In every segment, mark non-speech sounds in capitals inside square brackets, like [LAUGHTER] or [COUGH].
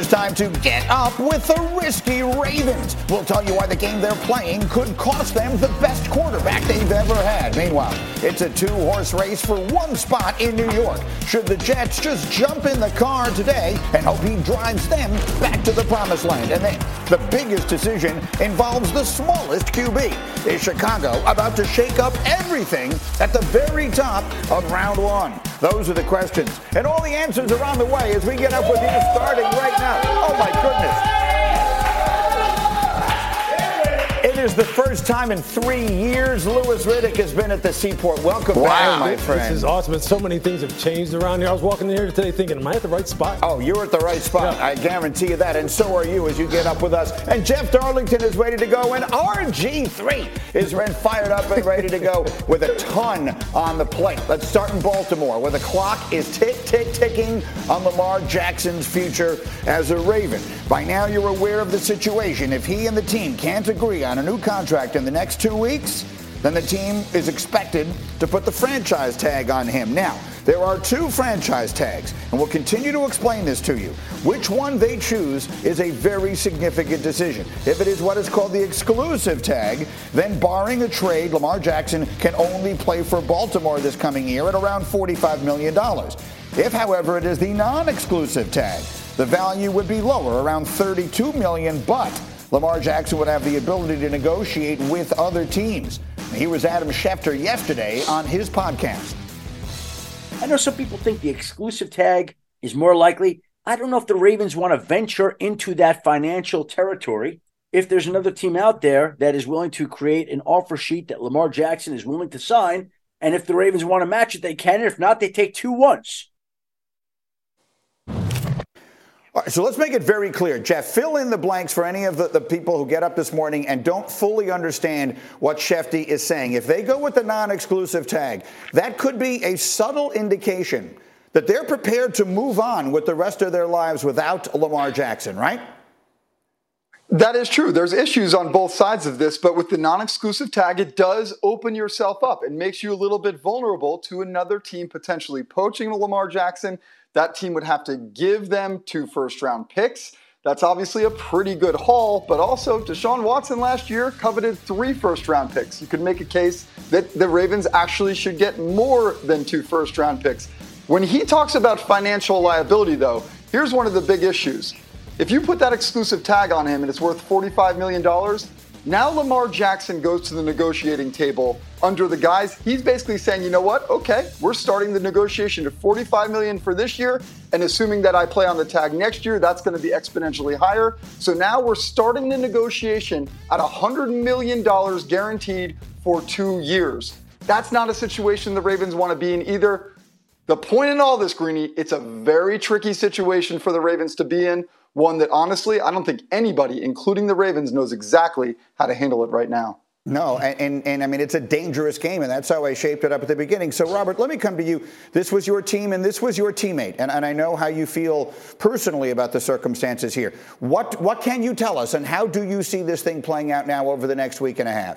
is time to get up with the risky Ravens. We'll tell you why the game they're playing could cost them the best quarterback they've ever had. Meanwhile, it's a two horse race for one spot in New York. Should the Jets just jump in the car today and hope he drives them back to the promised land? And then the biggest decision involves the smallest QB. Is Chicago about to shake up everything at the very top of round one? Those are the questions. And all the answers are on the way as we get up with you starting right now. Oh my goodness. Is the first time in three years Louis Riddick has been at the seaport. Welcome wow. back, my friend. This is awesome. And so many things have changed around here. I was walking in here today thinking, am I at the right spot? Oh, you're at the right spot. Yeah. I guarantee you that. And so are you as you get up with us. And Jeff Darlington is ready to go. And RG3 is fired up and ready to go with a ton on the plate. Let's start in Baltimore where the clock is tick, tick, ticking on Lamar Jackson's future as a Raven. By now, you're aware of the situation. If he and the team can't agree on a new contract in the next two weeks, then the team is expected to put the franchise tag on him. Now, there are two franchise tags, and we'll continue to explain this to you. Which one they choose is a very significant decision. If it is what is called the exclusive tag, then barring a trade, Lamar Jackson can only play for Baltimore this coming year at around $45 million. If, however, it is the non exclusive tag, the value would be lower, around 32 million, but Lamar Jackson would have the ability to negotiate with other teams. He was Adam Schefter yesterday on his podcast. I know some people think the exclusive tag is more likely. I don't know if the Ravens want to venture into that financial territory. If there's another team out there that is willing to create an offer sheet that Lamar Jackson is willing to sign, and if the Ravens want to match it, they can. If not, they take two once. All right, so let's make it very clear. Jeff, fill in the blanks for any of the, the people who get up this morning and don't fully understand what Shefty is saying. If they go with the non exclusive tag, that could be a subtle indication that they're prepared to move on with the rest of their lives without Lamar Jackson, right? That is true. There's issues on both sides of this, but with the non exclusive tag, it does open yourself up. and makes you a little bit vulnerable to another team potentially poaching Lamar Jackson that team would have to give them two first round picks. That's obviously a pretty good haul, but also Deshaun Watson last year coveted three first round picks. You could make a case that the Ravens actually should get more than two first round picks. When he talks about financial liability, though, here's one of the big issues. If you put that exclusive tag on him and it's worth $45 million, now Lamar Jackson goes to the negotiating table under the guise. He's basically saying, you know what? Okay, we're starting the negotiation at 45 million for this year, and assuming that I play on the tag next year, that's going to be exponentially higher. So now we're starting the negotiation at 100 million dollars guaranteed for two years. That's not a situation the Ravens want to be in either. The point in all this, Greeny, it's a very tricky situation for the Ravens to be in one that honestly, I don't think anybody, including the Ravens, knows exactly how to handle it right now. No, and, and, and, I mean, it's a dangerous game, and that's how I shaped it up at the beginning. So, Robert, let me come to you. This was your team, and this was your teammate, and, and I know how you feel personally about the circumstances here. What, what can you tell us, and how do you see this thing playing out now over the next week and a half?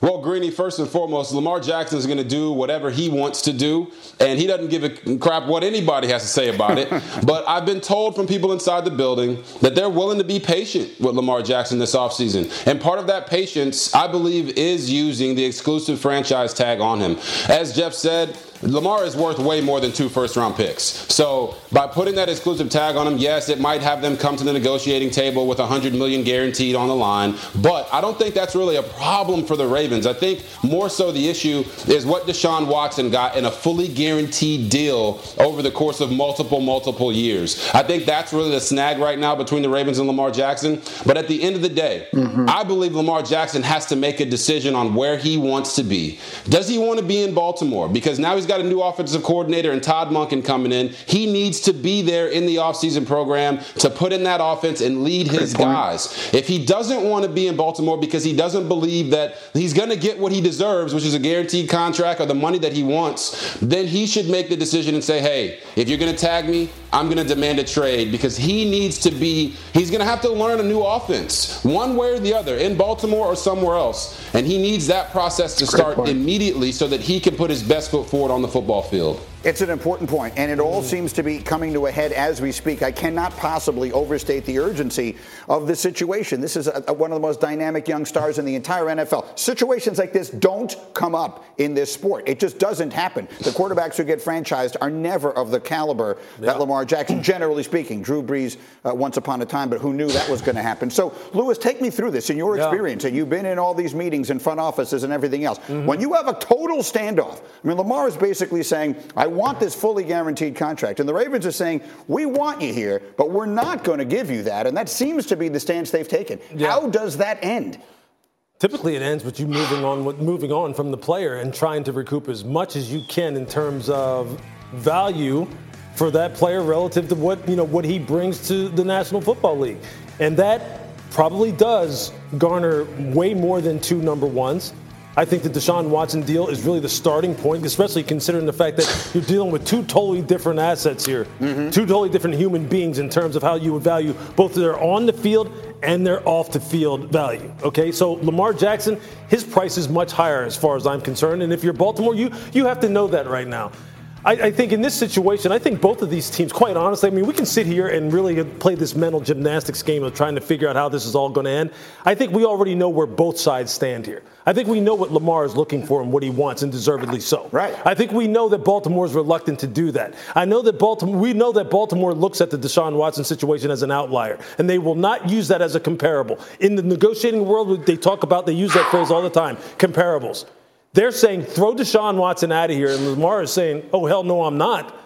Well, Greeny, first and foremost, Lamar Jackson is going to do whatever he wants to do, and he doesn't give a crap what anybody has to say about it. [LAUGHS] but I've been told from people inside the building that they're willing to be patient with Lamar Jackson this offseason. And part of that patience, I believe, is using the exclusive franchise tag on him. As Jeff said, Lamar is worth way more than two first round picks. So by putting that exclusive tag on him, yes, it might have them come to the negotiating table with 100 million guaranteed on the line, but I don't think that's really a problem for the Ravens. I think more so the issue is what Deshaun Watson got in a fully guaranteed deal over the course of multiple, multiple years. I think that's really the snag right now between the Ravens and Lamar Jackson. But at the end of the day, mm-hmm. I believe Lamar Jackson has to make a decision on where he wants to be. Does he want to be in Baltimore? Because now he's He's got a new offensive coordinator and Todd Monken coming in. He needs to be there in the offseason program to put in that offense and lead his guys. If he doesn't want to be in Baltimore because he doesn't believe that he's going to get what he deserves, which is a guaranteed contract or the money that he wants, then he should make the decision and say, hey, if you're going to tag me, I'm going to demand a trade because he needs to be, he's going to have to learn a new offense, one way or the other, in Baltimore or somewhere else. And he needs that process to start immediately so that he can put his best foot forward on the football field. It's an important point, and it all seems to be coming to a head as we speak. I cannot possibly overstate the urgency of this situation. This is a, a, one of the most dynamic young stars in the entire NFL. Situations like this don't come up in this sport. It just doesn't happen. The quarterbacks who get franchised are never of the caliber yeah. that Lamar Jackson, generally speaking, Drew Brees uh, once upon a time, but who knew that was going to happen? So, Louis, take me through this in your yeah. experience, and you've been in all these meetings in front offices and everything else. Mm-hmm. When you have a total standoff, I mean, Lamar is basically saying, I want this fully guaranteed contract. And the Ravens are saying, we want you here, but we're not going to give you that. And that seems to be the stance they've taken. Yeah. How does that end? Typically, it ends with you moving on, moving on from the player and trying to recoup as much as you can in terms of value for that player relative to what you know what he brings to the National Football League, and that probably does garner way more than two number ones. I think the Deshaun Watson deal is really the starting point, especially considering the fact that you're dealing with two totally different assets here, mm-hmm. two totally different human beings in terms of how you would value both their on the field and their off the field value. Okay, so Lamar Jackson, his price is much higher as far as I'm concerned, and if you're Baltimore, you you have to know that right now. I, I, think in this situation, I think both of these teams, quite honestly, I mean, we can sit here and really play this mental gymnastics game of trying to figure out how this is all going to end. I think we already know where both sides stand here. I think we know what Lamar is looking for and what he wants, and deservedly so. Right. I think we know that Baltimore is reluctant to do that. I know that Baltimore. We know that Baltimore looks at the Deshaun Watson situation as an outlier, and they will not use that as a comparable. In the negotiating world, they talk about they use that phrase all the time: comparables. They're saying throw Deshaun Watson out of here, and Lamar is saying, "Oh hell no, I'm not."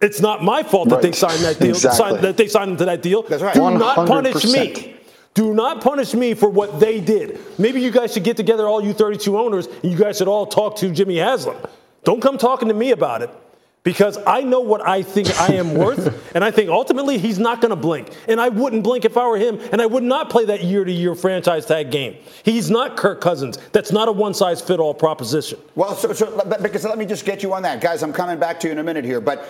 It's not my fault that right. they signed that deal. Exactly. Signed, that they signed into that deal. That's right. Do 100%. not punish me. Do not punish me for what they did. Maybe you guys should get together, all you 32 owners, and you guys should all talk to Jimmy Haslam. Don't come talking to me about it because I know what I think I am [LAUGHS] worth, and I think ultimately he's not going to blink. And I wouldn't blink if I were him, and I would not play that year to year franchise tag game. He's not Kirk Cousins. That's not a one size fit all proposition. Well, so, so, because let me just get you on that. Guys, I'm coming back to you in a minute here, but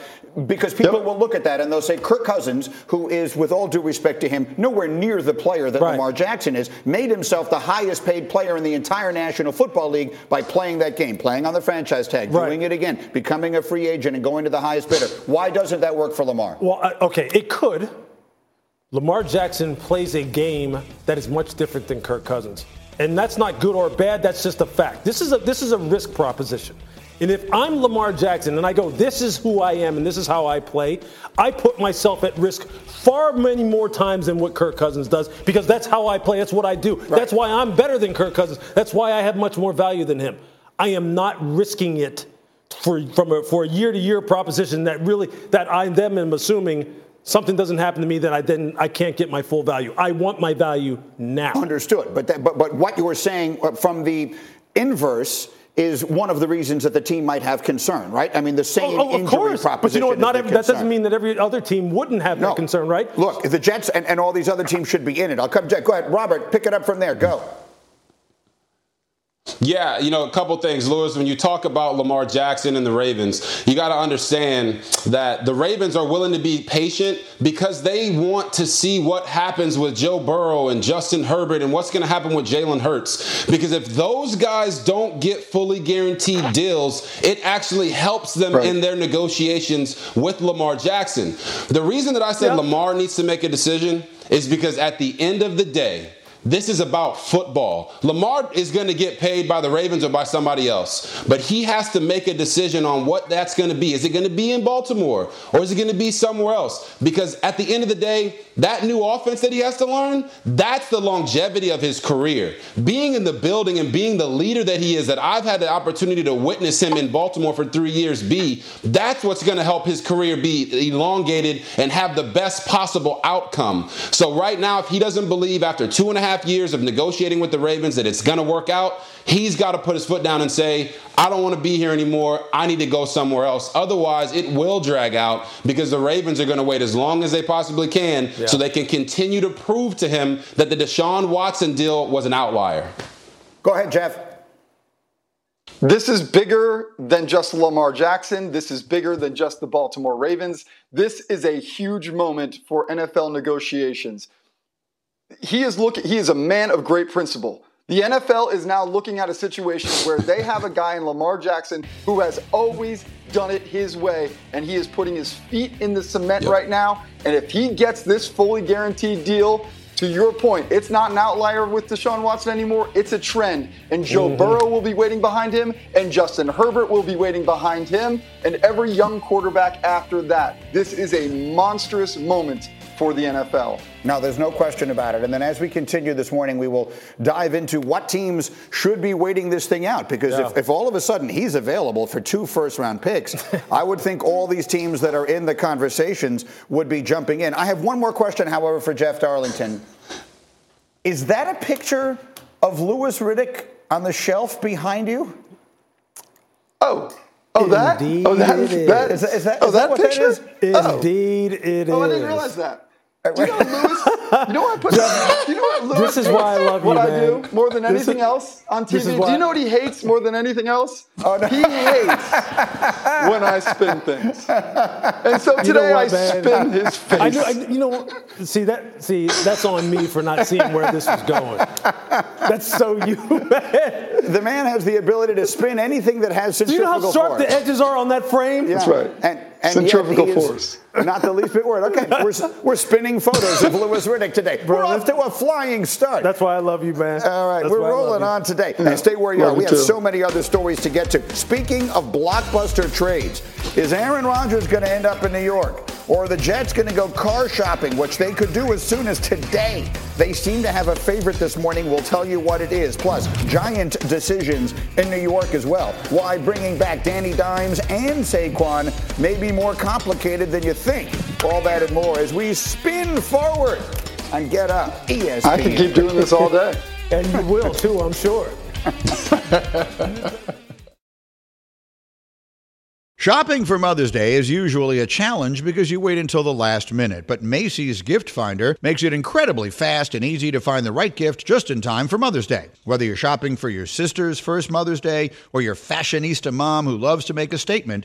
because people yep. will look at that and they'll say Kirk Cousins, who is, with all due respect to him, nowhere near the player that right. Lamar Jackson is, made himself the highest paid player in the entire National Football League by playing that game, playing on the franchise tag, right. doing it again, becoming a free agent, and going to the highest bidder. Why doesn't that work for Lamar? Well, uh, okay, it could. Lamar Jackson plays a game that is much different than Kirk Cousins. And that's not good or bad, that's just a fact. This is a this is a risk proposition. And if I'm Lamar Jackson and I go, this is who I am and this is how I play, I put myself at risk far many more times than what Kirk Cousins does because that's how I play. That's what I do. Right. That's why I'm better than Kirk Cousins. That's why I have much more value than him. I am not risking it for from a, for a year to year proposition that really that I them am assuming something doesn't happen to me that I then I can't get my full value. I want my value now. Understood. But that, but but what you were saying uh, from the inverse is one of the reasons that the team might have concern, right? I mean, the same oh, oh, injury course. proposition. But you know what? Not every, that doesn't mean that every other team wouldn't have no. that concern, right? Look, the Jets and, and all these other teams should be in it. I'll come, Jack. Go ahead, Robert. Pick it up from there. Go. Yeah, you know, a couple things, Louis. When you talk about Lamar Jackson and the Ravens, you got to understand that the Ravens are willing to be patient because they want to see what happens with Joe Burrow and Justin Herbert and what's going to happen with Jalen Hurts. Because if those guys don't get fully guaranteed deals, it actually helps them right. in their negotiations with Lamar Jackson. The reason that I said yeah. Lamar needs to make a decision is because at the end of the day, this is about football. Lamar is going to get paid by the Ravens or by somebody else, but he has to make a decision on what that's going to be. Is it going to be in Baltimore or is it going to be somewhere else? Because at the end of the day, that new offense that he has to learn, that's the longevity of his career. Being in the building and being the leader that he is, that I've had the opportunity to witness him in Baltimore for three years be, that's what's going to help his career be elongated and have the best possible outcome. So right now, if he doesn't believe after two and a half half years of negotiating with the Ravens that it's going to work out, he's got to put his foot down and say, I don't want to be here anymore. I need to go somewhere else. Otherwise, it will drag out because the Ravens are going to wait as long as they possibly can yeah. so they can continue to prove to him that the Deshaun Watson deal was an outlier. Go ahead, Jeff. This is bigger than just Lamar Jackson. This is bigger than just the Baltimore Ravens. This is a huge moment for NFL negotiations he is looking he is a man of great principle. The NFL is now looking at a situation where they have a guy in Lamar Jackson who has always done it his way, and he is putting his feet in the cement Yep. right now. And if he gets this fully guaranteed deal, to your point, it's not an outlier with Deshaun Watson anymore. It's a trend. And Joe mm-hmm. Burrow will be waiting behind him, and Justin Herbert will be waiting behind him, and every young quarterback after that. This is a monstrous moment for the NFL. Now, there's no question about it. And then as we continue this morning, we will dive into what teams should be waiting this thing out. Because if, if all of a sudden he's available for two first round picks, [LAUGHS] I would think all these teams that are in the conversations would be jumping in. I have one more question, however, for Jeff Darlington. Is that a picture of Louis Riddick on the shelf behind you? Oh, Oh, oh, that? Indeed oh, that, it is. that, Is that- is that- oh, is that what that picture? is? Oh. Indeed, it is. Oh, I didn't realize that. Do you know Louis? [LAUGHS] You know what I put? Do you know what Louis? This is why I love what you, I man. do more than anything is- else on TV. Do you know what he hates more than anything else? Oh, no. He hates when I spin things. And so You know today I man? spin his face. I, knew, I, you know, see that. See, that's on me for not seeing where this was going. That's so you, [LAUGHS] man. The man has the ability to spin anything that has Do you know how sharp force. the edges are on that frame? Yeah. That's right. And, and Centrifugal force. Not the least bit worried. Okay, we're, we're spinning photos of [LAUGHS] Louis Today. we're off to a flying start. That's why I love you, man. All right, That's we're why I love rolling on today. Now stay where you Love are. We you have too. so many other stories to get to. Speaking of blockbuster trades, is Aaron Rodgers going to end up in New York? Or are the Jets going to go car shopping, which they could do as soon as today? They seem to have a favorite this morning. We'll tell you what it is. Plus, giant decisions in New York as well. Why bringing back Danny Dimes and Saquon may be more complicated than you think. All that and more as we spin forward and get up. ESPN. I can keep doing this all day. [LAUGHS] And you will too, I'm sure. [LAUGHS] Shopping for Mother's Day is usually a challenge because you wait until the last minute, but Macy's Gift Finder makes it incredibly fast and easy to find the right gift just in time for Mother's Day. Whether you're shopping for your sister's first Mother's Day or your fashionista mom who loves to make a statement,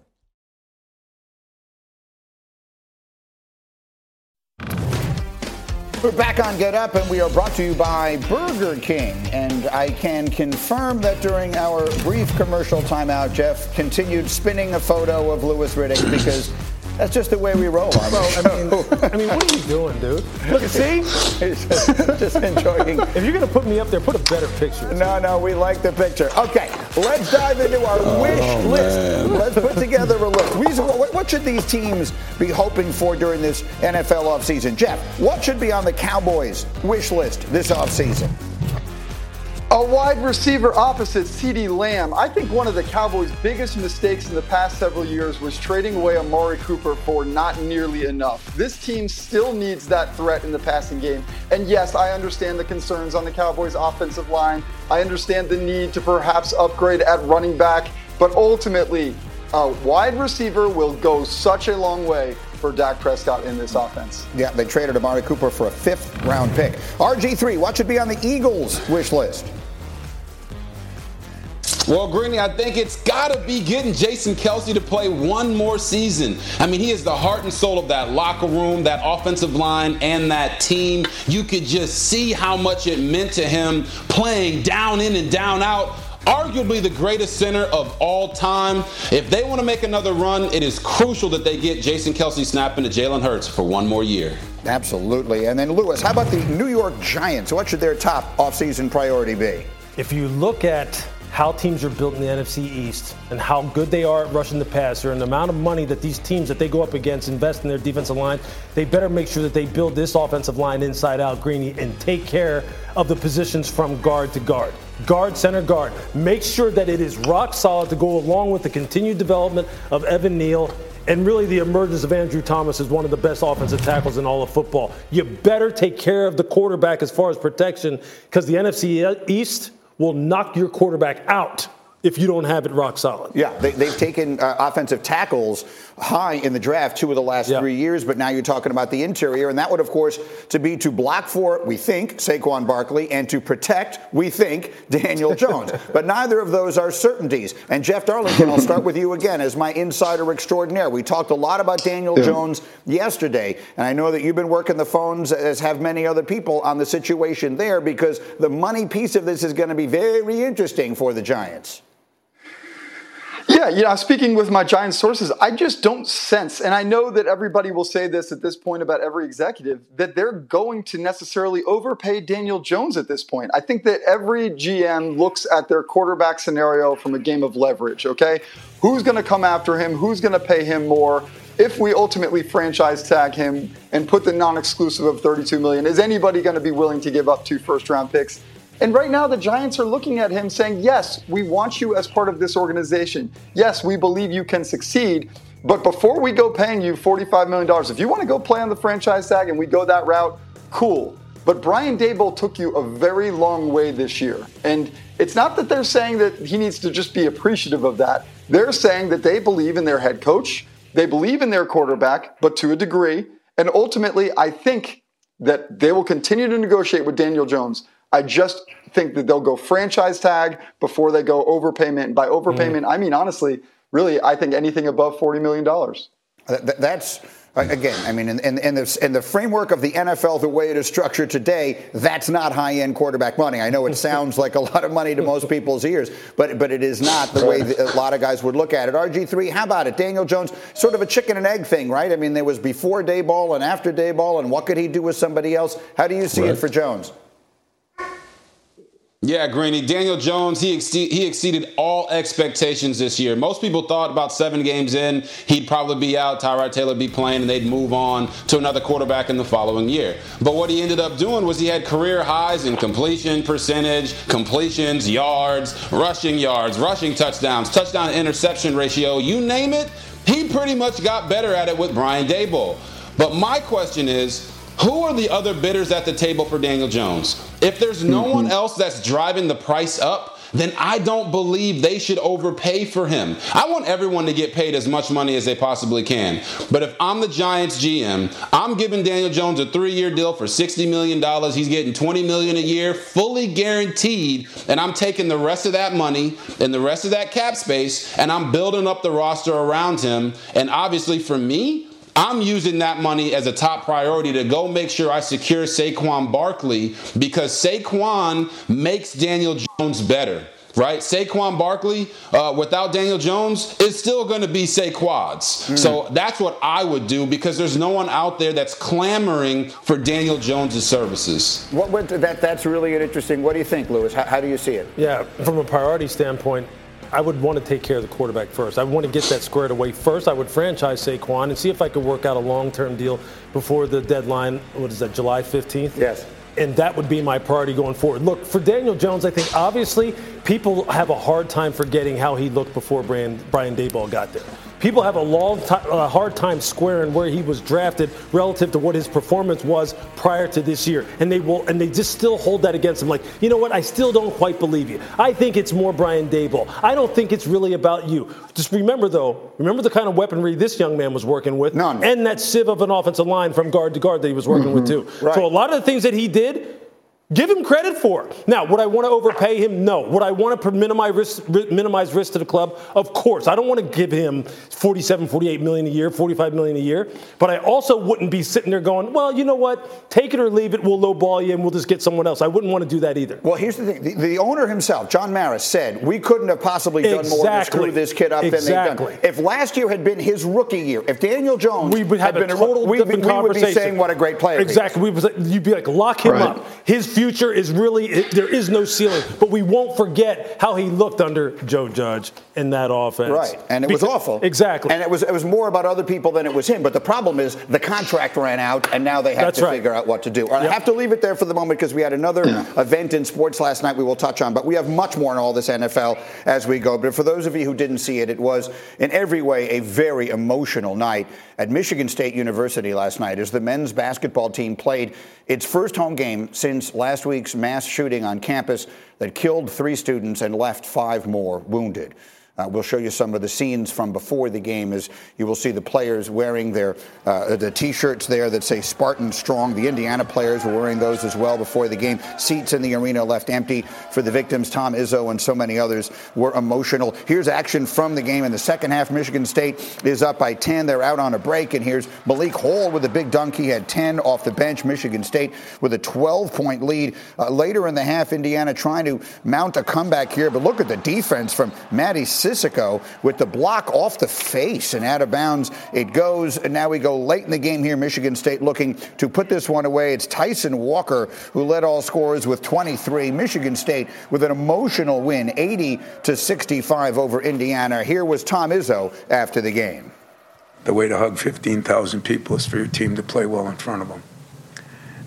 We're back on Get Up, and we are brought to you by Burger King. And I can confirm that during our brief commercial timeout, Jeff continued spinning a photo of Louis Riddick because that's just the way we roll. I mean, [LAUGHS] oh. I mean, what are you doing, dude? Look, see, just, [LAUGHS] just enjoying. if you're gonna put me up there, put a better picture. No, no, we like the picture. Okay, let's dive into our oh, wish list. Let's put together a list. What, what should these teams be hoping for during this NFL offseason? Jeff, what should be on the Cowboys' wish list this offseason? A wide receiver opposite CeeDee Lamb. I think one of the Cowboys' biggest mistakes in the past several years was trading away Amari Cooper for not nearly enough. This team still needs that threat in the passing game. And yes, I understand the concerns on the Cowboys' offensive line. I understand the need to perhaps upgrade at running back. But ultimately, a wide receiver will go such a long way for Dak Prescott in this offense. Yeah, they traded Amari Cooper for a fifth round pick. RG3, what should be on the Eagles' wish list? Well, Greeny, I think it's got to be getting Jason Kelce to play one more season. I mean, he is the heart and soul of that locker room, that offensive line, and that team. You could just see how much it meant to him playing down in and down out arguably the greatest center of all time. If they want to make another run, it is crucial that they get Jason Kelce snapping to Jalen Hurts for one more year. Absolutely. And then, Louis, how about the New York Giants? What should their top offseason priority be? If you look at how teams are built in the NFC East and how good they are at rushing the passer and the amount of money that these teams that they go up against invest in their defensive line, they better make sure that they build this offensive line inside out, Greeny, and take care of the positions from guard to guard. Guard, center, guard. Make sure that it is rock solid to go along with the continued development of Evan Neal and really the emergence of Andrew Thomas as one of the best offensive tackles in all of football. You better take care of the quarterback as far as protection because the NFC East will knock your quarterback out if you don't have it rock solid. Yeah, they, have taken uh, offensive tackles high in the draft two of the last three years, but now you're talking about the interior, and that would, of course, to be to block for, we think, Saquon Barkley, and to protect, we think, Daniel [LAUGHS] Jones. but neither of those are certainties. And Jeff Darlington, I'll [LAUGHS] start with you again as my insider extraordinaire. We talked a lot about Daniel yeah. Jones yesterday, and I know that you've been working the phones, as have many other people, on the situation there because the money piece of this is going to be very interesting for the Giants. Yeah, you know, speaking with my giant sources, I just don't sense, and I know that everybody will say this at this point about every executive, that they're going to necessarily overpay Daniel Jones at this point. I think that every GM looks at their quarterback scenario from a game of leverage, okay? Who's going to come after him? Who's going to pay him more? If we ultimately franchise tag him and put the non exclusive of 32 million, is anybody going to be willing to give up two first round picks? And right now, the Giants are looking at him saying, Yes, we want you as part of this organization. Yes, we believe you can succeed. But before we go paying you $45 million, if you want to go play on the franchise tag and we go that route, cool. But Brian Daboll took you a very long way this year. And it's not that they're saying that he needs to just be appreciative of that. They're saying that they believe in their head coach, they believe in their quarterback, but to a degree. And ultimately, I think that they will continue to negotiate with Daniel Jones. I just think that they'll go franchise tag before they go overpayment. And by overpayment, mm. I mean, honestly, really, I think anything above $40 million. That's Again, I mean, in, in, in, the, in the framework of the NFL, the way it is structured today, that's not high end quarterback money. I know it [LAUGHS] sounds like a lot of money to most people's ears, but, but it is not the way a lot of guys would look at it. RG3, how about it? Daniel Jones, sort of a chicken and egg thing, right? I mean, there was before Daboll and after Daboll, and what could he do with somebody else? How do you see right. it for Jones? Yeah, Greeny. Daniel Jones, he, he exceeded all expectations this year. Most people thought about seven games in, he'd probably be out, Tyrod Taylor be playing, and they'd move on to another quarterback in the following year. But what he ended up doing was he had career highs in completion percentage, completions, yards, rushing yards, rushing touchdowns, touchdown interception ratio, you name it. He pretty much got better at it with Brian Daboll. But my question is, who are the other bidders at the table for Daniel Jones? If there's no mm-hmm. one else that's driving the price up, then I don't believe they should overpay for him. I want everyone to get paid as much money as they possibly can. But if I'm the Giants GM, I'm giving Daniel Jones a three-year deal for $60 million. He's getting 20 million a year, fully guaranteed. And I'm taking the rest of that money and the rest of that cap space, and I'm building up the roster around him. And obviously for me, I'm using that money as a top priority to go make sure I secure Saquon Barkley because Saquon makes Daniel Jones better right? Saquon Barkley, uh, without Daniel Jones, is still going to be Saquads. Mm. So that's what I would do because there's no one out there that's clamoring for Daniel Jones' services. What, what that, that's really an interesting. What do you think, Louis? How, how do you see it? Yeah, from a priority standpoint, I would want to take care of the quarterback first. I want to get that squared away first. I would franchise Saquon and see if I could work out a long-term deal before the deadline. What is that, July 15th? Yes and that would be my priority going forward. Look, for Daniel Jones, I think obviously people have a hard time forgetting how he looked before Brian, Brian Daboll got there people have a long t- a hard time squaring where he was drafted relative to what his performance was prior to this year, and they will and they just still hold that against him. Like, you know what? I still don't quite believe you. I think it's more Brian Daboll. I don't think it's really about you. Just remember though, remember the kind of weaponry this young man was working with, None. and that sieve of an offensive line from guard to guard that he was working mm-hmm. with too. Right. So a lot of the things that he did Give him credit for it. Now, would I want to overpay him? No. Would I want to minimize risk, minimize risk to the club? Of course. I don't want to give him 47, 48 million a year, 45 million a year. But I also wouldn't be sitting there going, well, you know what? Take it or leave it. We'll lowball you and we'll just get someone else. I wouldn't want to do that either. Well, here's the thing. The, the owner himself, John Maris, said we couldn't have possibly done exactly. more to screw this kid up exactly. than they've done. If last year had been his rookie year, if Daniel Jones we would have had been a total a, we, we, we would be saying what a great player. Exactly. We was, you'd be like, lock him right. up. His future is really really, there is no ceiling. But we won't forget how he looked under Joe Judge in that offense. Right, and it because, was awful. Exactly. And it was it was more about other people than it was him. But the problem is the contract ran out, and now they have That's to right. figure out what to do. Yep. I have to leave it there for the moment because we had another [CLEARS THROAT] event in sports last night we will touch on. But we have much more in all this NFL as we go. But for those of you who didn't see it, it was in every way a very emotional night at Michigan State University last night as the men's basketball team played its first home game since last week's mass shooting on campus that killed three students and left five more wounded. Uh, we'll show you some of the scenes from before the game as you will see the players wearing their uh, the t-shirts there that say Spartan Strong. The Indiana players were wearing those as well before the game. Seats in the arena left empty for the victims. Tom Izzo and so many others were emotional. Here's action from the game in the second half. Michigan State is up by 10. They're out on a break, and here's Malik Hall with a big dunk. He had 10 off the bench. Michigan State with a 12-point lead. Uh, later in the half, Indiana trying to mount a comeback here, but look at the defense from Mady Sissoko with the block off the face and out of bounds it goes. And now we go late in the game here. Michigan State looking to put this one away. It's Tyson Walker who led all scorers with 23. Michigan State with an emotional win, 80 to 65 over Indiana. Here was Tom Izzo after the game. The way to hug 15,000 people is for your team to play well in front of them.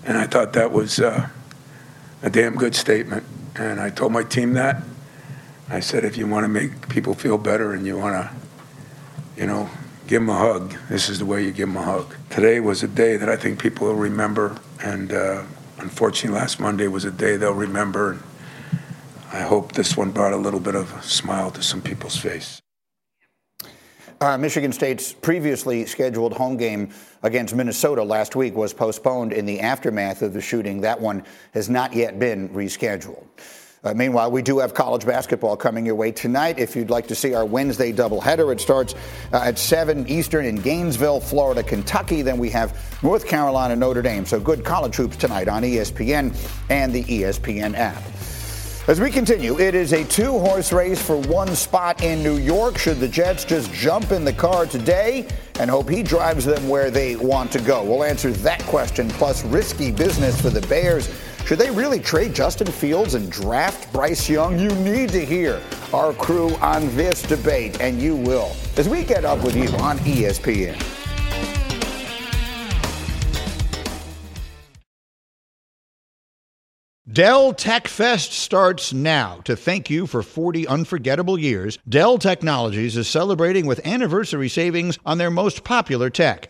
And I thought that was uh, a damn good statement. And I told my team that. I said, if you want to make people feel better and you want to, you know, give them a hug, this is the way you give them a hug. Today was a day that I think people will remember, and uh, unfortunately, last Monday was a day they'll remember. And I hope this one brought a little bit of a smile to some people's face. Uh, Michigan State's previously scheduled home game against Minnesota last week was postponed in the aftermath of the shooting. That one has not yet been rescheduled. Uh, meanwhile, we do have college basketball coming your way tonight. If you'd like to see our Wednesday doubleheader, it starts uh, at 7 Eastern in Gainesville, Florida, Kentucky. Then we have North Carolina, Notre Dame. So good college hoops tonight on ESPN and the ESPN app. As we continue, it is a two horse race for one spot in New York. Should the Jets just jump in the car today and hope he drives them where they want to go? We'll answer that question, plus risky business for the Bears should they really trade Justin Fields and draft Bryce Young? You need to hear our crew on this debate, and you will, as we get up with you on ESPN. Dell Tech Fest starts now. To thank you for 40 unforgettable years, Dell Technologies is celebrating with anniversary savings on their most popular tech.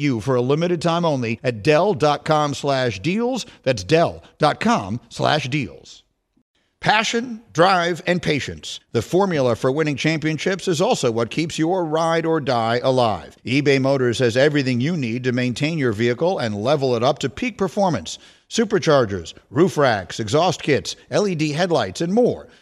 you for a limited time only at Dell.com slash deals. That's Dell.com slash deals. Passion, drive, and patience. The formula for winning championships is also what keeps your ride or die alive. eBay Motors has everything you need to maintain your vehicle and level it up to peak performance. Superchargers, roof racks, exhaust kits, LED headlights, and more.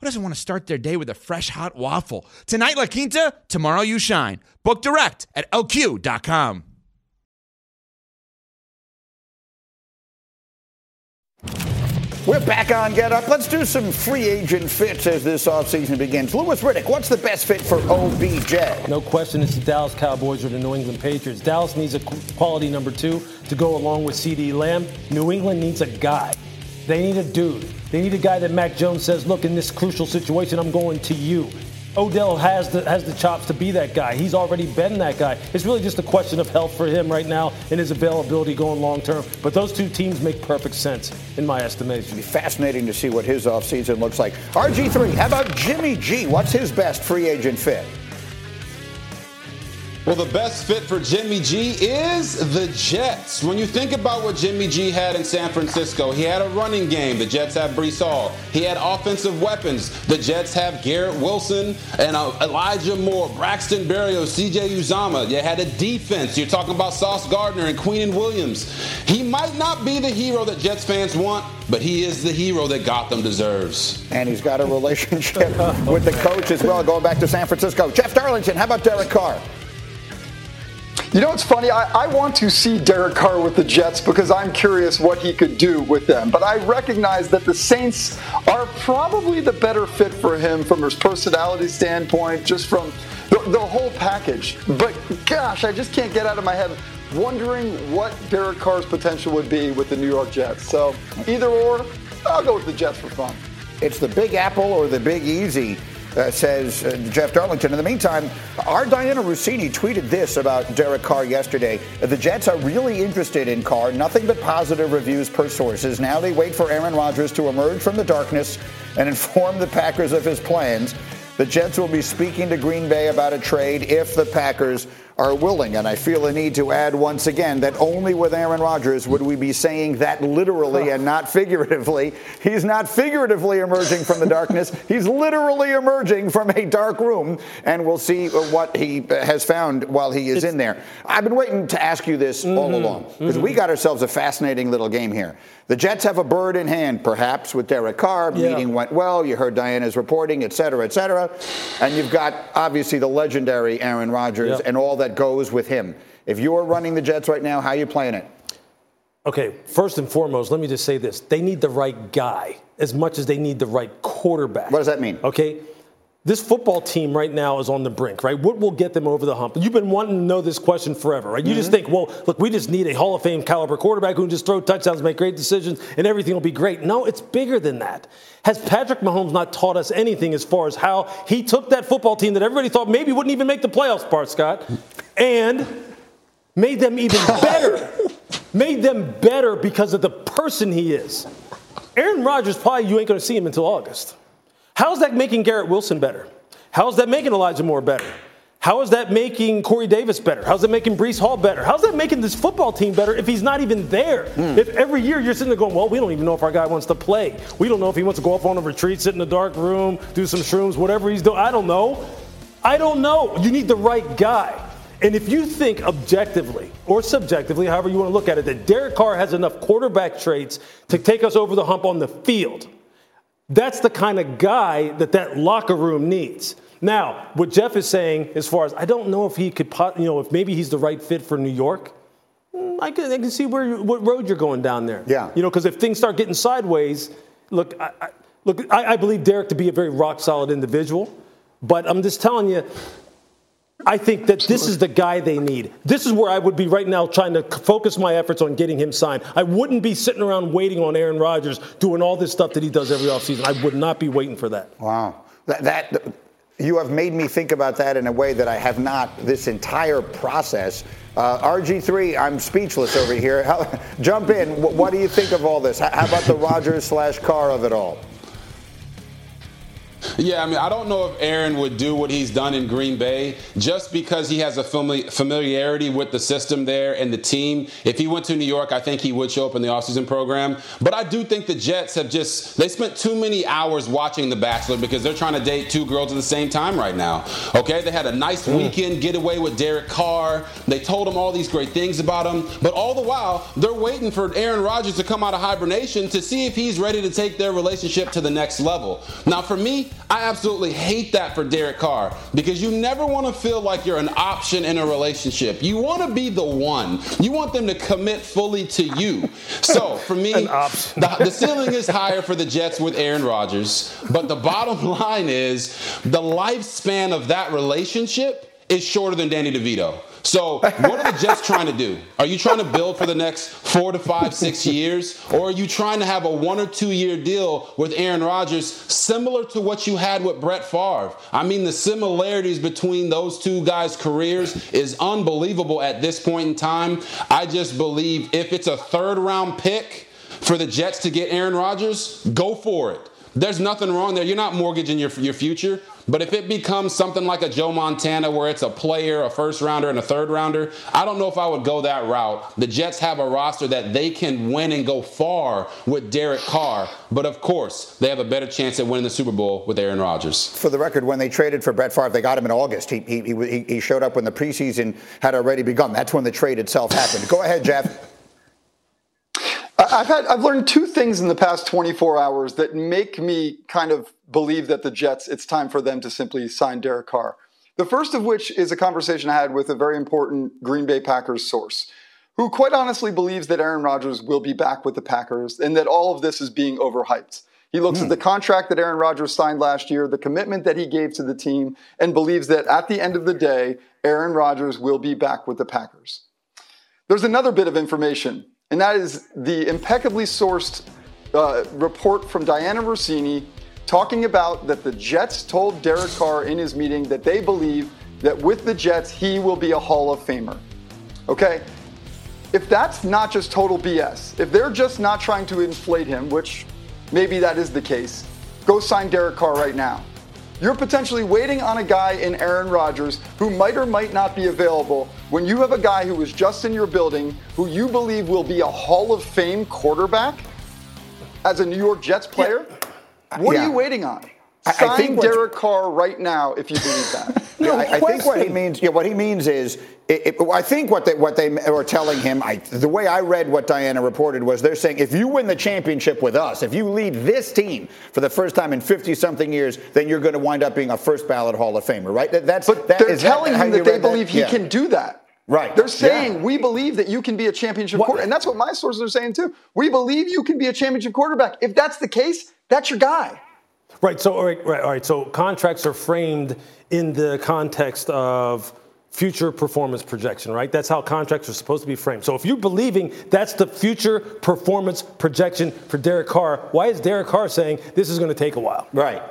who doesn't want to start their day with a fresh hot waffle? Tonight, La Quinta, tomorrow, you shine. Book direct at lq.com. We're back on Get Up. Let's do some free agent fits as this offseason begins. Louis Riddick, what's the best fit for OBJ? No question, it's the Dallas Cowboys or the New England Patriots. Dallas needs a quality number two to go along with CeeDee Lamb. New England needs a guy. They need a dude. They need a guy that Mac Jones says, look, in this crucial situation, I'm going to you. Odell has the has the chops to be that guy. He's already been that guy. It's really just a question of health for him right now and his availability going long term. But those two teams make perfect sense in my estimation. It'll be fascinating to see what his offseason looks like. RG3, how about Jimmy G? What's his best free agent fit? Well, the best fit for Jimmy G is the Jets. When you think about what Jimmy G had in San Francisco, he had a running game. The Jets have Breece Hall. He had offensive weapons. The Jets have Garrett Wilson and uh, Elijah Moore, Braxton Berrios, CJ Uzomah. You had a defense. You're talking about Sauce Gardner and Quinnen Williams. He might not be the hero that Jets fans want, but he is the hero that Gotham deserves. And he's got a relationship [LAUGHS] with the coach as well, going back to San Francisco. Jeff Darlington, how about Derek Carr? You know what's funny? I, I, want to see Derek Carr with the Jets because I'm curious what he could do with them. But I recognize that the Saints are probably the better fit for him from his personality standpoint, just from the, the whole package. But gosh, I just can't get out of my head wondering what Derek Carr's potential would be with the New York Jets. So either or, I'll go with the Jets for fun. It's the Big Apple or the Big Easy uh, says uh, Jeff Darlington. In the meantime, our Dianna Russini tweeted this about Derek Carr yesterday. The Jets are really interested in Carr. Nothing but positive reviews per sources. Now they wait for Aaron Rodgers to emerge from the darkness and [LAUGHS] inform the Packers of his plans. The Jets will be speaking to Green Bay about a trade if the Packers are willing. And I feel a need to add once again that only with Aaron Rodgers would we be saying that literally and not figuratively. He's not figuratively emerging from the darkness, he's literally emerging from a dark room. And we'll see what he has found while he is it's, in there. I've been waiting to ask you this mm-hmm, all along because mm-hmm. we got ourselves a fascinating little game here. The Jets have a bird in hand, perhaps, with Derek Carr. Yeah. Meeting went well. You heard Diana's reporting, et cetera, et cetera. And you've got, obviously, the legendary Aaron Rodgers and all that goes with him. If you're running the Jets right now, how are you playing it? Okay, first and foremost, let me just say this. They need the right guy as much as they need the right quarterback. What does that mean? Okay, this football team right now is on the brink, right? What will get them over the hump? You've been wanting to know this question forever, right? You mm-hmm. just think, well, look, we just need a Hall of Fame caliber quarterback who can just throw touchdowns, make great decisions, and everything will be great. No, it's bigger than that. Has Patrick Mahomes not taught us anything as far as how he took that football team that everybody thought maybe wouldn't even make the playoffs, Bart Scott, and made them even [LAUGHS] better? made them better because of the person he is. Aaron Rodgers, probably you ain't going to see him until August. How's that making Garrett Wilson better? How's that making Elijah Moore better? How is that making Corey Davis better? How's that making Breece Hall better? How's that making this football team better if he's not even there? Mm. If every year you're sitting there going, well, we don't even know if our guy wants to play. We don't know if he wants to go off on a retreat, sit in a dark room, do some shrooms, whatever he's doing. I don't know. I don't know. You need the right guy. And if you think objectively or subjectively, however you want to look at it, that Derek Carr has enough quarterback traits to take us over the hump on the field – that's the kind of guy that that locker room needs. Now, what Jeff is saying, as far as I don't know if he could, you know, if maybe he's the right fit for New York. Mm, I can, I can see where what road you're going down there. Yeah. You know, because if things start getting sideways, look, I, I look, I, I believe Derek to be a very rock solid individual, but I'm just telling you, I think that this is the guy they need. This is where I would be right now trying to focus my efforts on getting him signed. I wouldn't be sitting around waiting on Aaron Rodgers doing all this stuff that he does every offseason. I would not be waiting for that. Wow. That, that you have made me think about that in a way that I have not this entire process. Uh, RG3, I'm speechless over here. How, [LAUGHS] jump in. What, what, do you think of all this? How, about the Rodgers slash Carr of it all? Yeah, I mean, I don't know if Aaron would do what he's done in Green Bay just because he has a familiarity with the system there and the team. If he went to New York, I think he would show up in the offseason program. But I do think the Jets have just, they spent too many hours watching The Bachelor because they're trying to date two girls at the same time right now. Okay, they had a nice mm. weekend getaway with Derek Carr. They told him all these great things about him. But all the while, they're waiting for Aaron Rodgers to come out of hibernation to see if he's ready to take their relationship to the next level. Now, for me, I absolutely hate that for Derek Carr because you never want to feel like you're an option in a relationship. You want to be the one. You want them to commit fully to you. So [LAUGHS] for me, the, the ceiling is higher for the Jets with Aaron Rodgers, but the bottom line is the lifespan of that relationship is shorter than Danny DeVito. So, what are the Jets trying to do? Are you trying to build for the next four to five, six years? Or are you trying to have a one or two year deal with Aaron Rodgers, similar to what you had with Brett Favre? I mean, the similarities between those two guys' careers is unbelievable at this point in time. I just believe if it's a third round pick for the Jets to get Aaron Rodgers, go for it. There's nothing wrong there. You're not mortgaging your, your future. But if it becomes something like a Joe Montana where it's a player, a first rounder, and a third rounder, I don't know if I would go that route. The Jets have a roster that they can win and go far with Derek Carr. But of course, they have a better chance at winning the Super Bowl with Aaron Rodgers. For the record, when they traded for Brett Favre, they got him in August. He, he, he, he showed up when the preseason had already begun. That's when the trade itself happened. Go ahead, Jeff. I've had I've learned two things in the past 24 hours that make me kind of believe that the Jets it's time for them to simply sign Derek Carr. The first of which is a conversation I had with a very important Green Bay Packers source who quite honestly believes that Aaron Rodgers will be back with the Packers and that all of this is being overhyped. He looks at hmm. the contract that Aaron Rodgers signed last year, the commitment that he gave to the team, and believes that at the end of the day, Aaron Rodgers will be back with the Packers. There's another bit of information and that is the impeccably sourced uh, report from Dianna Russini talking about that the Jets told Derek Carr in his meeting that they believe that with the Jets, he will be a Hall of Famer. Okay? If that's not just total BS, if they're just not trying to inflate him, which maybe that is the case, go sign Derek Carr right now. You're potentially waiting on a guy in Aaron Rodgers who might or might not be available when you have a guy who was just in your building who you believe will be a Hall of Fame quarterback as a New York Jets player. Yeah. What yeah. are you waiting on? Sign I think Derek Carr right now if you believe that. [LAUGHS] no, I, I, think what he means. Yeah, what he means is, it, it, I think what they what they were telling him. I, the way I read what Dianna reported was they're saying if you win the championship with us, if you lead this team for the first time in 50 something years, then you're going to wind up being a first ballot Hall of Famer, right? That, that's but that, they're telling that him that they believe that? he yeah. can do that. Right. They're saying yeah. we believe that you can be a championship quarterback, and that's what my sources are saying too. We believe you can be a championship quarterback. If that's the case, that's your guy. Right. So, all right, right, all right. So, contracts are framed in the context of future performance projection, right? That's how contracts are supposed to be framed. So, if you're believing that's the future performance projection for Derek Carr, why is Derek Carr saying this is going to take a while? Right.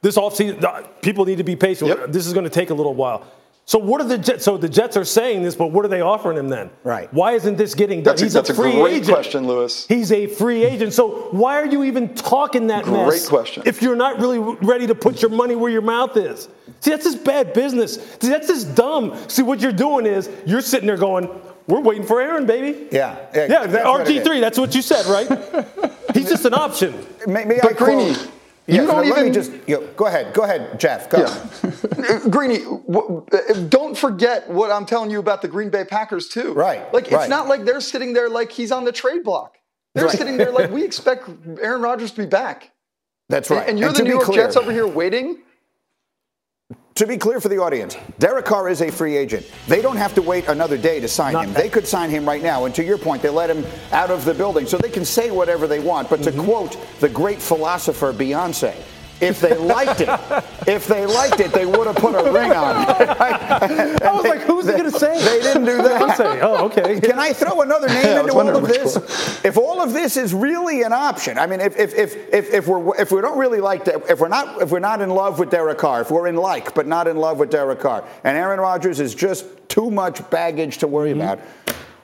This offseason, uh, people need to be patient. Yep. This is going to take a little while. So what are the Jets? So the Jets are saying this, but what are they offering him then? Right. Why isn't this getting done? That's He's a, that's a free great agent. question, Louis. He's a free agent. So why are you even talking that great mess? Great question. If you're not really ready to put your money where your mouth is. See, that's just bad business. See, that's just dumb. See, what you're doing is you're sitting there going, "We're waiting for Aaron, baby." Yeah. Yeah. yeah RG three. That's what you said, right? [LAUGHS] He's just an option. May, may but I Greeny, you don't no, even just you know, go ahead. Go ahead, Jeff. Go. Yeah. [LAUGHS] Greeny, uh, don't forget what I'm telling you about the Green Bay Packers too. Right. Like it's right. not like they're sitting there like he's on the trade block. They're right. sitting there like we [LAUGHS] expect Aaron Rodgers to be back. That's right. And, and you're and the New York clear, Jets over here waiting to be clear for the audience, Derek Carr is a free agent. They don't have to wait another day to sign Not him. That. They could sign him right now. And to your point, they let him out of the building so they can say whatever they want. But mm-hmm. to quote the great philosopher Beyonce, if they liked it, if they liked it, they would have put a ring on it. I was they, like, who's he going to say? They didn't do that. oh, okay. Can I throw another name [LAUGHS] yeah, into all of this? If all of this is really an option, I mean, if, if, if, if, if we're if we don't really like that, if we're not if we're not in love with Derek Carr, if we're in like but not in love with Derek Carr, and Aaron Rodgers is just too much baggage to worry mm-hmm. about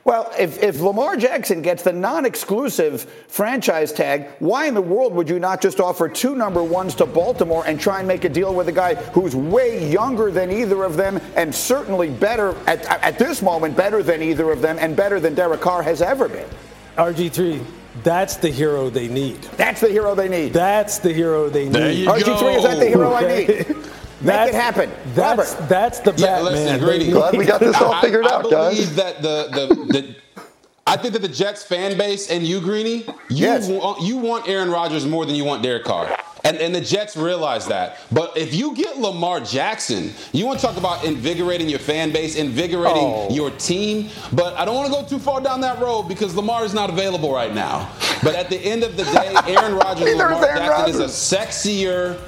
Well, if, if Lamar Jackson gets the non exclusive franchise tag, why in the world would you not just offer two number ones to Baltimore and try and make a deal with a guy who's way younger than either of them and certainly better, at, at this moment, better than either of them and better than Derek Carr has ever been? RG3, that's the hero they need. That's the hero they need. That's the hero they need. There you RG3, is that the hero I need? [LAUGHS] Make it happen. That's, Robert. that's the Yeah, Batman. listen, Greeny. Glad we got this all I- figured I, out, I guys. believe that the, the, the I think that the Jets fan base and you, Greeny, you, Yes. want, you want Aaron Rodgers more than you want Derek Carr. And, and the Jets realize that. But if you get Lamar Jackson, you want to talk about invigorating your fan base, invigorating Oh. your team. But I don't want to go too far down that road because Lamar is not available right now. But at the end of the day, [LAUGHS] Aaron Rodgers is Lamar Aaron Jackson is a sexier.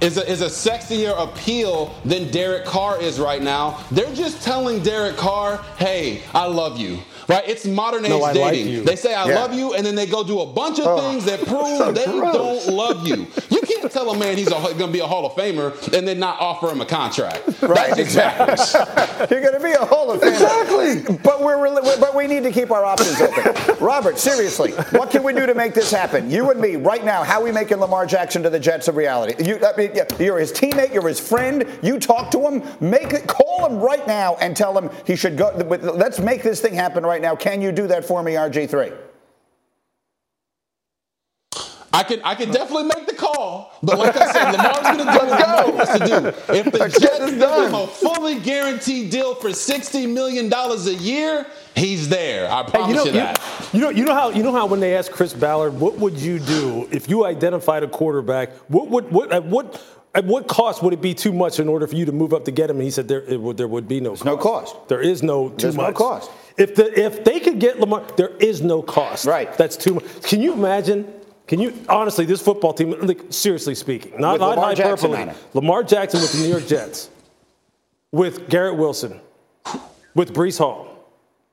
Is a, is a sexier appeal than Derek Carr is right now. They're just telling Derek Carr, hey, I love you. Right? It's modern age No, like dating. you. They say I Yeah. love you, and then they go do a bunch of Oh, things that [LAUGHS] prove so they gross. don't love you. You can't tell a man he's going to be a Hall of Famer and then not offer him a contract. Right, That's just. [LAUGHS] You're going to be a Hall of Famer. Exactly. But we're, but we need to keep our options open. Robert, seriously, what can we do to make this happen? You and me, right now, how are we making Lamar Jackson to the Jets a reality? You, I mean, you're his teammate, you're his friend. You talk to him, make it, call him right now, and tell him he should go. Let's make this thing happen right now. Can you do that for me, RG3? I can I can definitely make the call, but like I said, Lamar's going to do what Lamar wants to do. If the Let's Jets this give done. him a fully guaranteed deal for sixty million dollars a year, he's there. I Hey, promise you know, you you, that. you know, you know how you know how when they asked Chris Ballard, what would you do if you identified a quarterback? What would what what at what cost would it be too much in order for you to move up to get him? And he said there it would, there would be no cost. no cost. There is no too There's no much cost. If the if they could get Lamar, there is no cost. Right. That's too much. Can you imagine? Can you honestly this football team? Like, seriously speaking, not With not Lamar Jackson hyperbole. on it. Lamar Jackson with the New York Jets, with Garrett Wilson, with Breece Hall.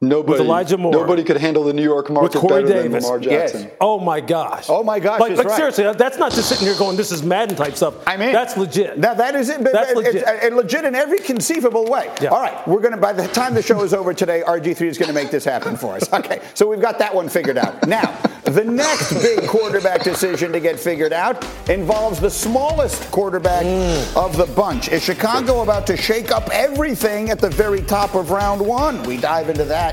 Nobody, Elijah Moore. Nobody could handle the New York market Corey better than Davis. Lamar Yes. Oh my gosh. Oh my gosh, Like, like right. seriously, that's not just sitting here going, "This is Madden type stuff." I mean, that's legit. Now that is it. but That's it's, legit. uh, legit in every conceivable way. Yeah. All right, we're gonna. By the time the show is over today, RG3 is gonna make this happen for us. Okay, so we've got that one figured out. Now, the next big quarterback decision to get figured out involves the smallest quarterback Mm. of the bunch. Is Chicago about to shake up everything at the very top of round one? We dive into that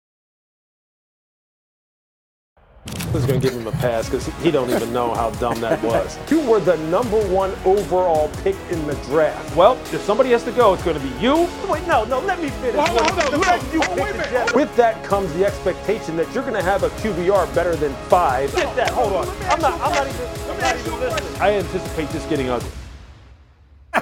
This is going to give him a pass because he don't even know how dumb that was. You were the number one overall pick in the draft. Well, if somebody has to go, it's going to be you. Wait, no, no, let me finish. Well, hold on, hold on. you Oh, picked wait a the minute. Jets- With that comes the expectation that you're going to have a QBR better than five. Get that. Hold on. I'm not. I'm not even. I'm not even listening. I anticipate this getting ugly.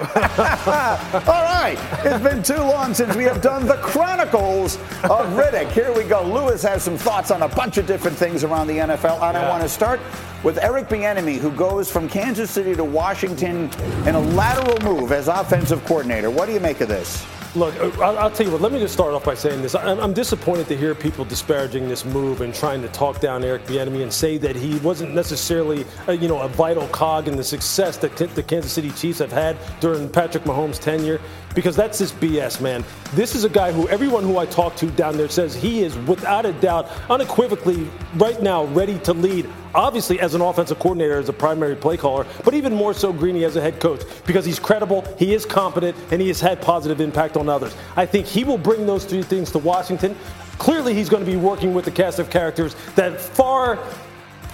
[LAUGHS] All right. It's been too long since we have done the Chronicles of Riddick. Here we go. Louis has some thoughts on a bunch of different things around the NFL, and I want to start with Eric Bieniemy, who goes from Kansas City to Washington in a lateral move as offensive coordinator. What do you make of this? Look, uh, I'll, tell you what. Let me just start off by saying this. I'm, I'm, disappointed to hear people disparaging this move and trying to talk down Eric Bieniemy and say that he wasn't necessarily, a, you know, a vital cog in the success that the Kansas City Chiefs have had during Patrick Mahomes' tenure. Because that's just BS, man. This is a guy who everyone who I talk to down there says he is, without a doubt, unequivocally, right now, ready to lead obviously as an offensive coordinator, as a primary play caller, but even more so Greeny as a head coach because he's credible, he is competent, and he has had positive impact on others. I think he will bring those three things to Washington. Clearly, he's going to be working with the cast of characters that far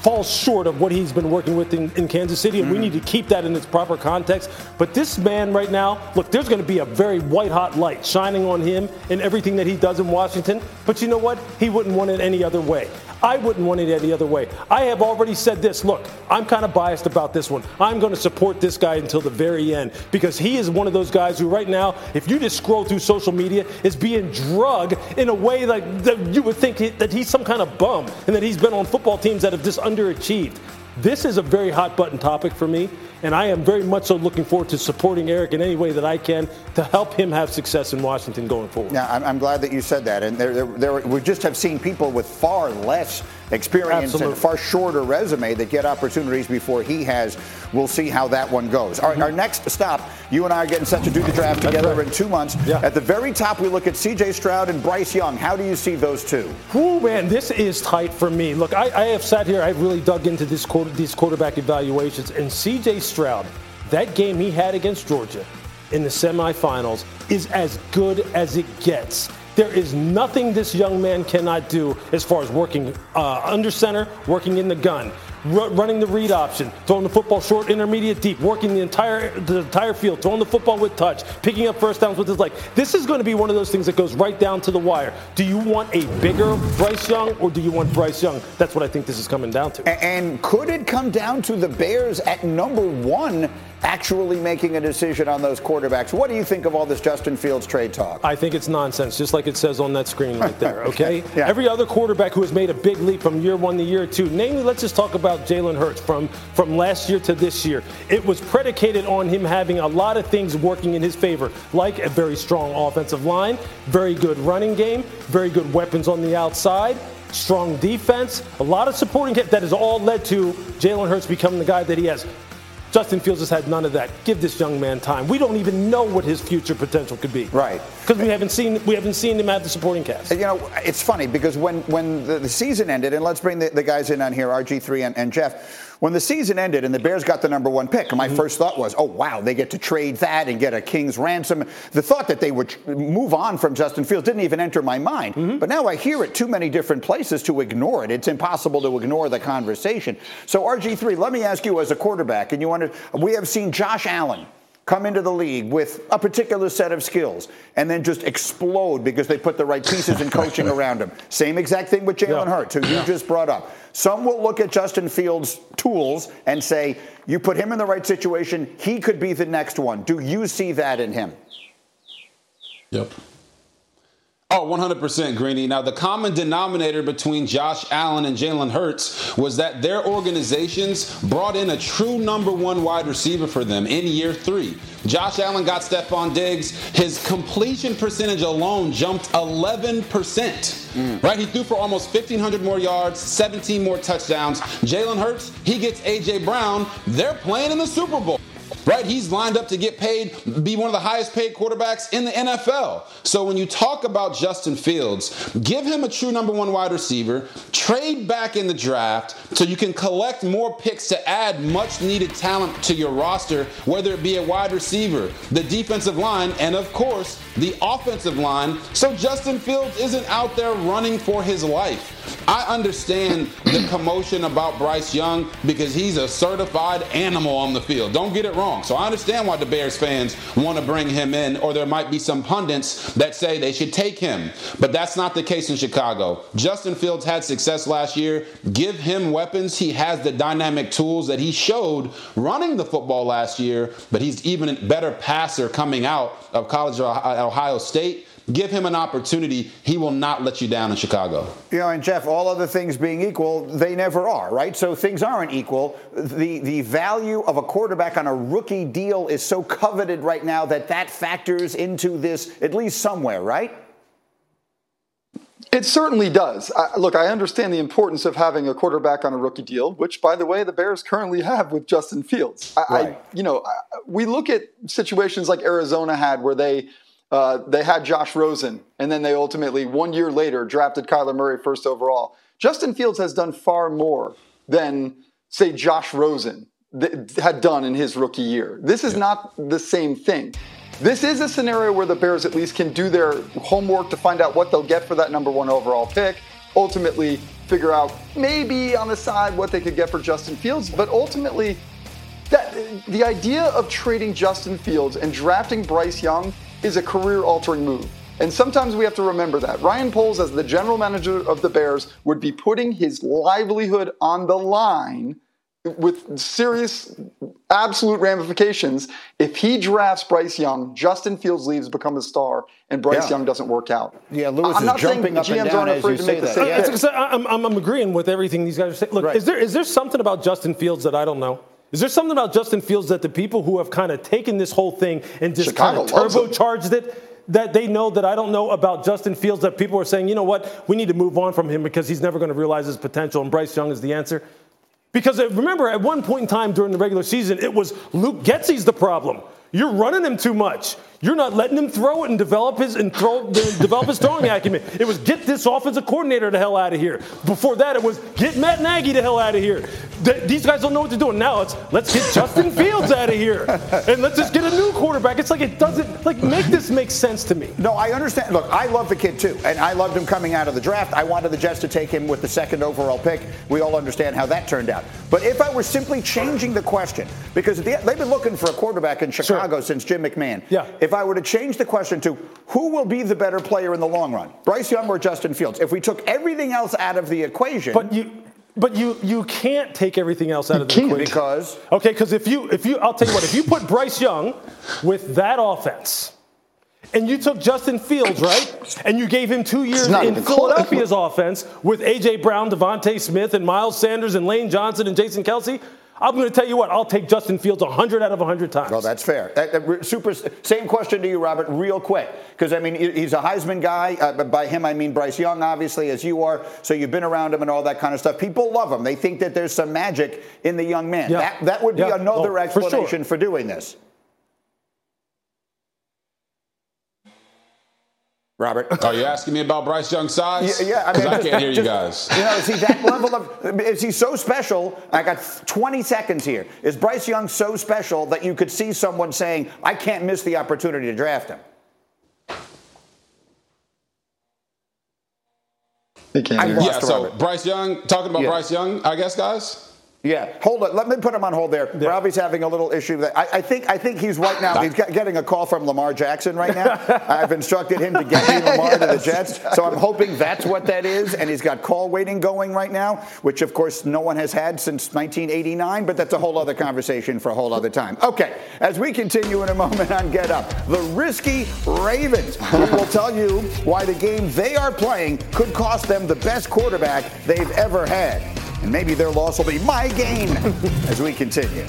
falls short of what he's been working with in, in Kansas City, and mm-hmm. we need to keep that in its proper context. But this man right now, look, there's going to be a very white hot light shining on him and everything that he does in Washington. But you know what? He wouldn't want it any other way. I wouldn't want it any other way. I have already said this. Look, I'm kind of biased about this one. I'm going to support this guy until the very end because he is one of those guys who, right now, if you just scroll through social media, is being drugged in a way like that you would think that he's some kind of bum and that he's been on football teams that have just underachieved. This is a very hot button topic for me, and I am very much so looking forward to supporting Eric in any way that I can to help him have success in Washington going forward. Yeah, I'm, I'm glad that you said that. And there, there, there, we just have seen people with far less experience Absolutely. and far shorter resume that get opportunities before he has. We'll see how that one goes. Our, mm-hmm. our next stop, you and I are getting set to do the draft together right. in two months. Yeah. At the very top, we look at C.J. Stroud and Bryce Young. How do you see those two? Ooh, man, this is tight for me. Look, I, I have sat here, I've really dug into this quarter, these quarterback evaluations, and C.J. Stroud, that game he had against Georgia in the semifinals is as good as it gets. There is nothing this young man cannot do as far as working uh, under center, working in the gun, r- running the read option, throwing the football short, intermediate, deep, working the entire the entire field, throwing the football with touch, picking up first downs with his leg. This is going to be one of those things that goes right down to the wire. Do you want a bigger Bryce Young or do you want Bryce Young? That's what I think this is coming down to. And could it come down to the Bears at number one actually making a decision on those quarterbacks. What do you think of all this Justin Fields trade talk? I think it's nonsense, just like it says on that screen right there, [LAUGHS] okay? yeah. Every other quarterback who has made a big leap from year one to year two, namely, let's just talk about Jalen Hurts from, from last year to this year. It was predicated on him having a lot of things working in his favor, like a very strong offensive line, very good running game, very good weapons on the outside strong defense, a lot of supporting that has all led to Jalen Hurts becoming the guy that he has. Justin Fields has had none of that. Give this young man time. We don't even know what his future potential could be. Right. Because we haven't seen we haven't seen him at the supporting cast. You know, it's funny because when when the, the season ended, and let's bring the, the guys in on here, RG3 and, and Jeff when the season ended and the Bears got the number one pick, my mm-hmm. first thought was, oh, wow, they get to trade that and get a king's ransom. The thought that they would move on from Justin Fields didn't even enter my mind. Mm-hmm. But now I hear it too many different places to ignore it. It's impossible to ignore the conversation. So, RG3, let me ask you as a quarterback, and you want to, we have seen Josh Allen come into the league with a particular set of skills and then just explode because they put the right pieces and coaching around him. Same exact thing with Jalen yeah. Hurts, who you just brought up. Some will look at Justin Fields' tools and say, you put him in the right situation, he could be the next one. Do you see that in him? Yep. Oh, 100% Greeny. Now, the common denominator between Josh Allen and Jalen Hurts was that their organizations brought in a true number one wide receiver for them in year three. Josh Allen got Stefon Diggs. His completion percentage alone jumped 11%. Mm. Right? He threw for almost 1,500 more yards, 17 more touchdowns. Jalen Hurts, he gets A.J. Brown. They're playing in the Super Bowl right? He's lined up to get paid, be one of the highest paid quarterbacks in the NFL. So when you talk about Justin Fields, give him a true number one wide receiver, trade back in the draft so you can collect more picks to add much needed talent to your roster, whether it be a wide receiver, the defensive line, and of course, the offensive line, so Justin Fields isn't out there running for his life. I understand the commotion about Bryce Young because he's a certified animal on the field. Don't get it wrong. Wrong. So I understand why the Bears fans want to bring him in, or there might be some pundits that say they should take him. But that's not the case in Chicago. Justin Fields had success last year. Give him weapons. He has the dynamic tools that he showed running the football last year, but he's even a better passer coming out of college Ohio State. Give him an opportunity. He will not let you down in Chicago. You know, and Jeff, all other things being equal, they never are, right? So things aren't equal. The the value of a quarterback on a rookie deal is so coveted right now that that factors into this at least somewhere, right? It certainly does. I, look, I understand the importance of having a quarterback on a rookie deal, which, by the way, the Bears currently have with Justin Fields. I, right. I you know, we look at situations like Arizona had where they uh, they had Josh Rosen, and then they ultimately, one year later, drafted Kyler Murray first overall. Justin Fields has done far more than, say, Josh Rosen th- had done in his rookie year. This is yeah. not the same thing. This is a scenario where the Bears at least can do their homework to find out what they'll get for that number one overall pick. Ultimately, figure out maybe on the side what they could get for Justin Fields, but ultimately, that the idea of trading Justin Fields and drafting Bryce Young is a career altering move. And sometimes we have to remember that. Ryan Poles, as the general manager of the Bears, would be putting his livelihood on the line with serious, absolute ramifications. If he drafts Bryce Young, Justin Fields leaves, become a star, and Bryce yeah. Young doesn't work out. Yeah, Louis I'm is jumping up and down as you say that. Yeah. I'm, I'm, I'm, agreeing with everything these guys are saying. Look, right. is there is there something about Justin Fields that I don't know? Is there something about Justin Fields that the people who have kind of taken this whole thing and just kind of turbocharged it? that they know that I don't know about Justin Fields that people are saying, you know what, we need to move on from him because he's never going to realize his potential, and Bryce Young is the answer? Because uh, remember, at one point in time during the regular season, it was Luke Getsy's the problem. You're running him too much. You're not letting him throw it and develop his and throw develop his throwing acumen. It was get this offensive coordinator the hell out of here. Before that, it was get Matt Nagy the hell out of here. these guys don't know what to do. now it's let's get Justin [LAUGHS] Fields out of here and let's just get a new quarterback. It's like it doesn't like make this make sense to me. No, I understand. Look, I love the kid too, and I loved him coming out of the draft. I wanted the Jets to take him with the second overall pick. We all understand how that turned out. But if I were simply changing the question, because they've been looking for a quarterback in Chicago sure. since Jim McMahon. Yeah. If I were to change the question to who will be the better player in the long run, Bryce Young or Justin Fields? If we took everything else out of the equation, but you. But you you can't take everything else out of the equation because okay because if you if you I'll tell you what if you put Bryce Young with that offense and you took Justin Fields, right? And you gave him two years in Philadelphia's offense with A.J. Brown, DeVonta Smith, and Miles Sanders, and Lane Johnson, and Jason Kelce. I'm going to tell you what, I'll take Justin Fields 100 out of 100 times. Well, that's fair. That, super. Same question to you, Robert, real quick. Because, I mean, he's a Heisman guy. Uh, by him, I mean Bryce Young, obviously, as you are. So you've been around him and all that kind of stuff. People love him. They think that there's some magic in the young man. Yeah. That, that would be yeah. another oh, explanation for, sure. for doing this. Robert. Oh, Are you asking me about Bryce Young's size? Yeah, yeah I, mean, I can't hear just, you guys. You know, is he that level of? Is he so special? I got 20 seconds here. Is Bryce Young so special that you could see someone saying, "I can't miss the opportunity to draft him"? He can't. Yeah. So Robert. Bryce Young, talking about yeah. Bryce Young, I guess, guys. Yeah, hold it. Let me put him on hold there. Yeah. Robbie's having a little issue. That I, I, think I think he's right now. He's getting a call from Lamar Jackson right now. [LAUGHS] I've instructed him to get me Lamar yes. to the Jets, so I'm hoping that's what that is. And he's got call waiting going right now, which of course no one has had since 1989. But that's a whole other conversation for a whole other time. Okay, as we continue in a moment on Get Up, the risky Ravens. we will tell you why the game they are playing could cost them the best quarterback they've ever had. And maybe their loss will be my gain [LAUGHS] as we continue.